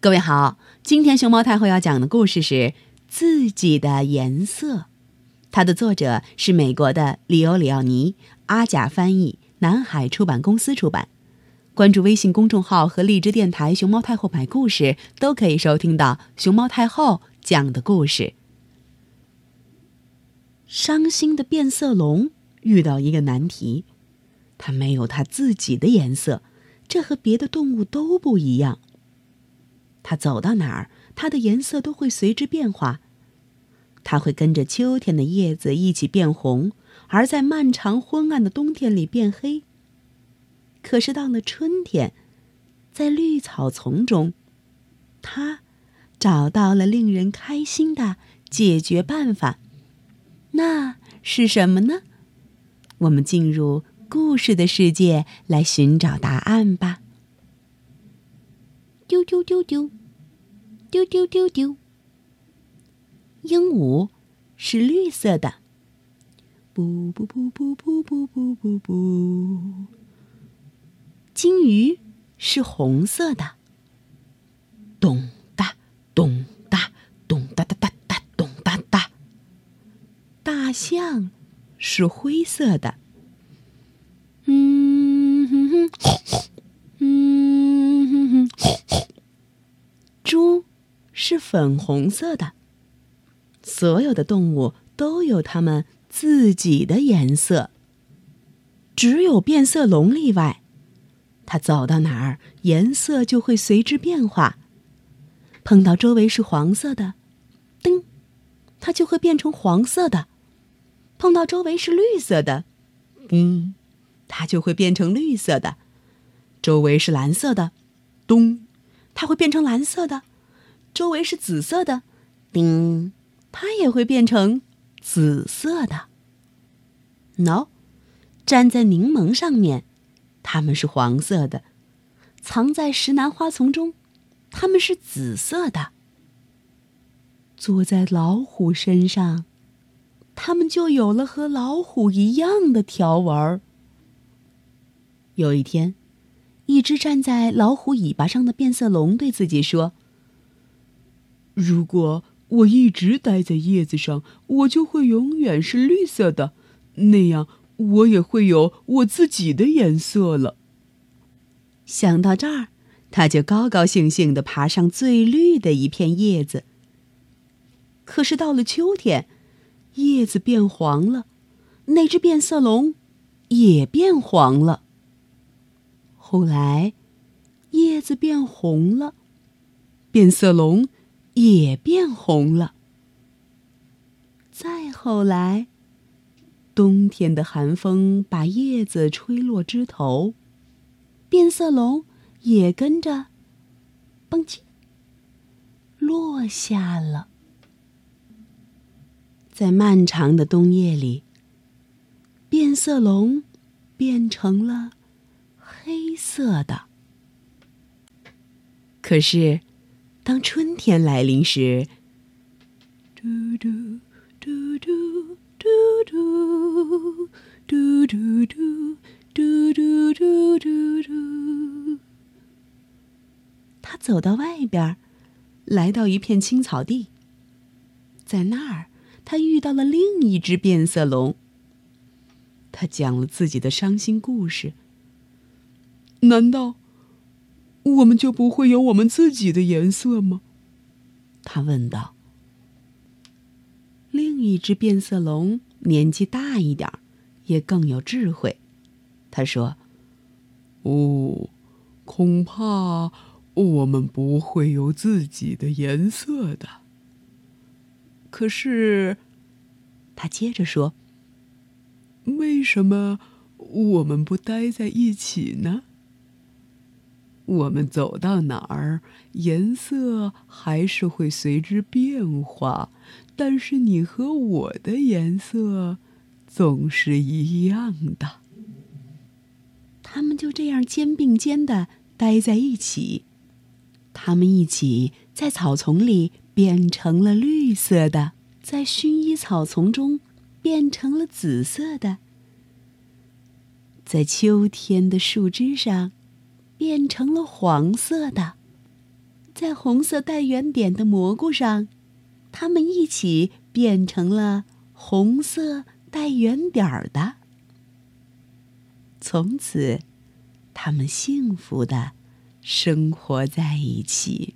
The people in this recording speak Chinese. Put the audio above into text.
各位好，今天熊猫太后要讲的故事是《自己的颜色》，它的作者是美国的里欧里奥尼，阿甲翻译，南海出版公司出版。关注微信公众号和荔枝电台“熊猫太后摆故事”，都可以收听到熊猫太后讲的故事。伤心的变色龙遇到一个难题，它没有它自己的颜色，这和别的动物都不一样。它走到哪儿，它的颜色都会随之变化。它会跟着秋天的叶子一起变红，而在漫长昏暗的冬天里变黑。可是到了春天，在绿草丛中，它找到了令人开心的解决办法。那是什么呢？我们进入故事的世界来寻找答案吧。丢丢丢丢。丢丢丢。鹦鹉是绿色的。不不不不不不不不不。金鱼是红色的。咚哒咚哒咚哒哒哒哒咚哒哒。大象是灰色的。嗯哼哼，嗯哼哼。猪。是粉红色的。所有的动物都有它们自己的颜色，只有变色龙例外。它走到哪儿，颜色就会随之变化。碰到周围是黄色的，噔，它就会变成黄色的；碰到周围是绿色的，嗯，它就会变成绿色的；周围是蓝色的，咚，它会变成蓝色的。周围是紫色的，叮，它也会变成紫色的。喏，站在柠檬上面，它们是黄色的；藏在石楠花丛中，它们是紫色的。坐在老虎身上，它们就有了和老虎一样的条纹。有一天，一只站在老虎尾巴上的变色龙对自己说。如果我一直待在叶子上，我就会永远是绿色的，那样我也会有我自己的颜色了。想到这儿，他就高高兴兴地爬上最绿的一片叶子。可是到了秋天，叶子变黄了，那只变色龙也变黄了。后来，叶子变红了，变色龙。也变红了。再后来，冬天的寒风把叶子吹落枝头，变色龙也跟着“嘣叽”落下了。在漫长的冬夜里，变色龙变成了黑色的。可是。当春天来临时，嘟嘟嘟嘟嘟嘟嘟嘟嘟嘟嘟嘟嘟嘟，他走到外边，来到一片青草地。在那儿，他遇到了另一只变色龙。他讲了自己的伤心故事。难道？我们就不会有我们自己的颜色吗？他问道。另一只变色龙年纪大一点也更有智慧。他说：“哦，恐怕我们不会有自己的颜色的。可是，他接着说：为什么我们不待在一起呢？”我们走到哪儿，颜色还是会随之变化，但是你和我的颜色总是一样的。他们就这样肩并肩的待在一起，他们一起在草丛里变成了绿色的，在薰衣草丛中变成了紫色的，在秋天的树枝上。变成了黄色的，在红色带圆点的蘑菇上，它们一起变成了红色带圆点儿的。从此，他们幸福的生活在一起。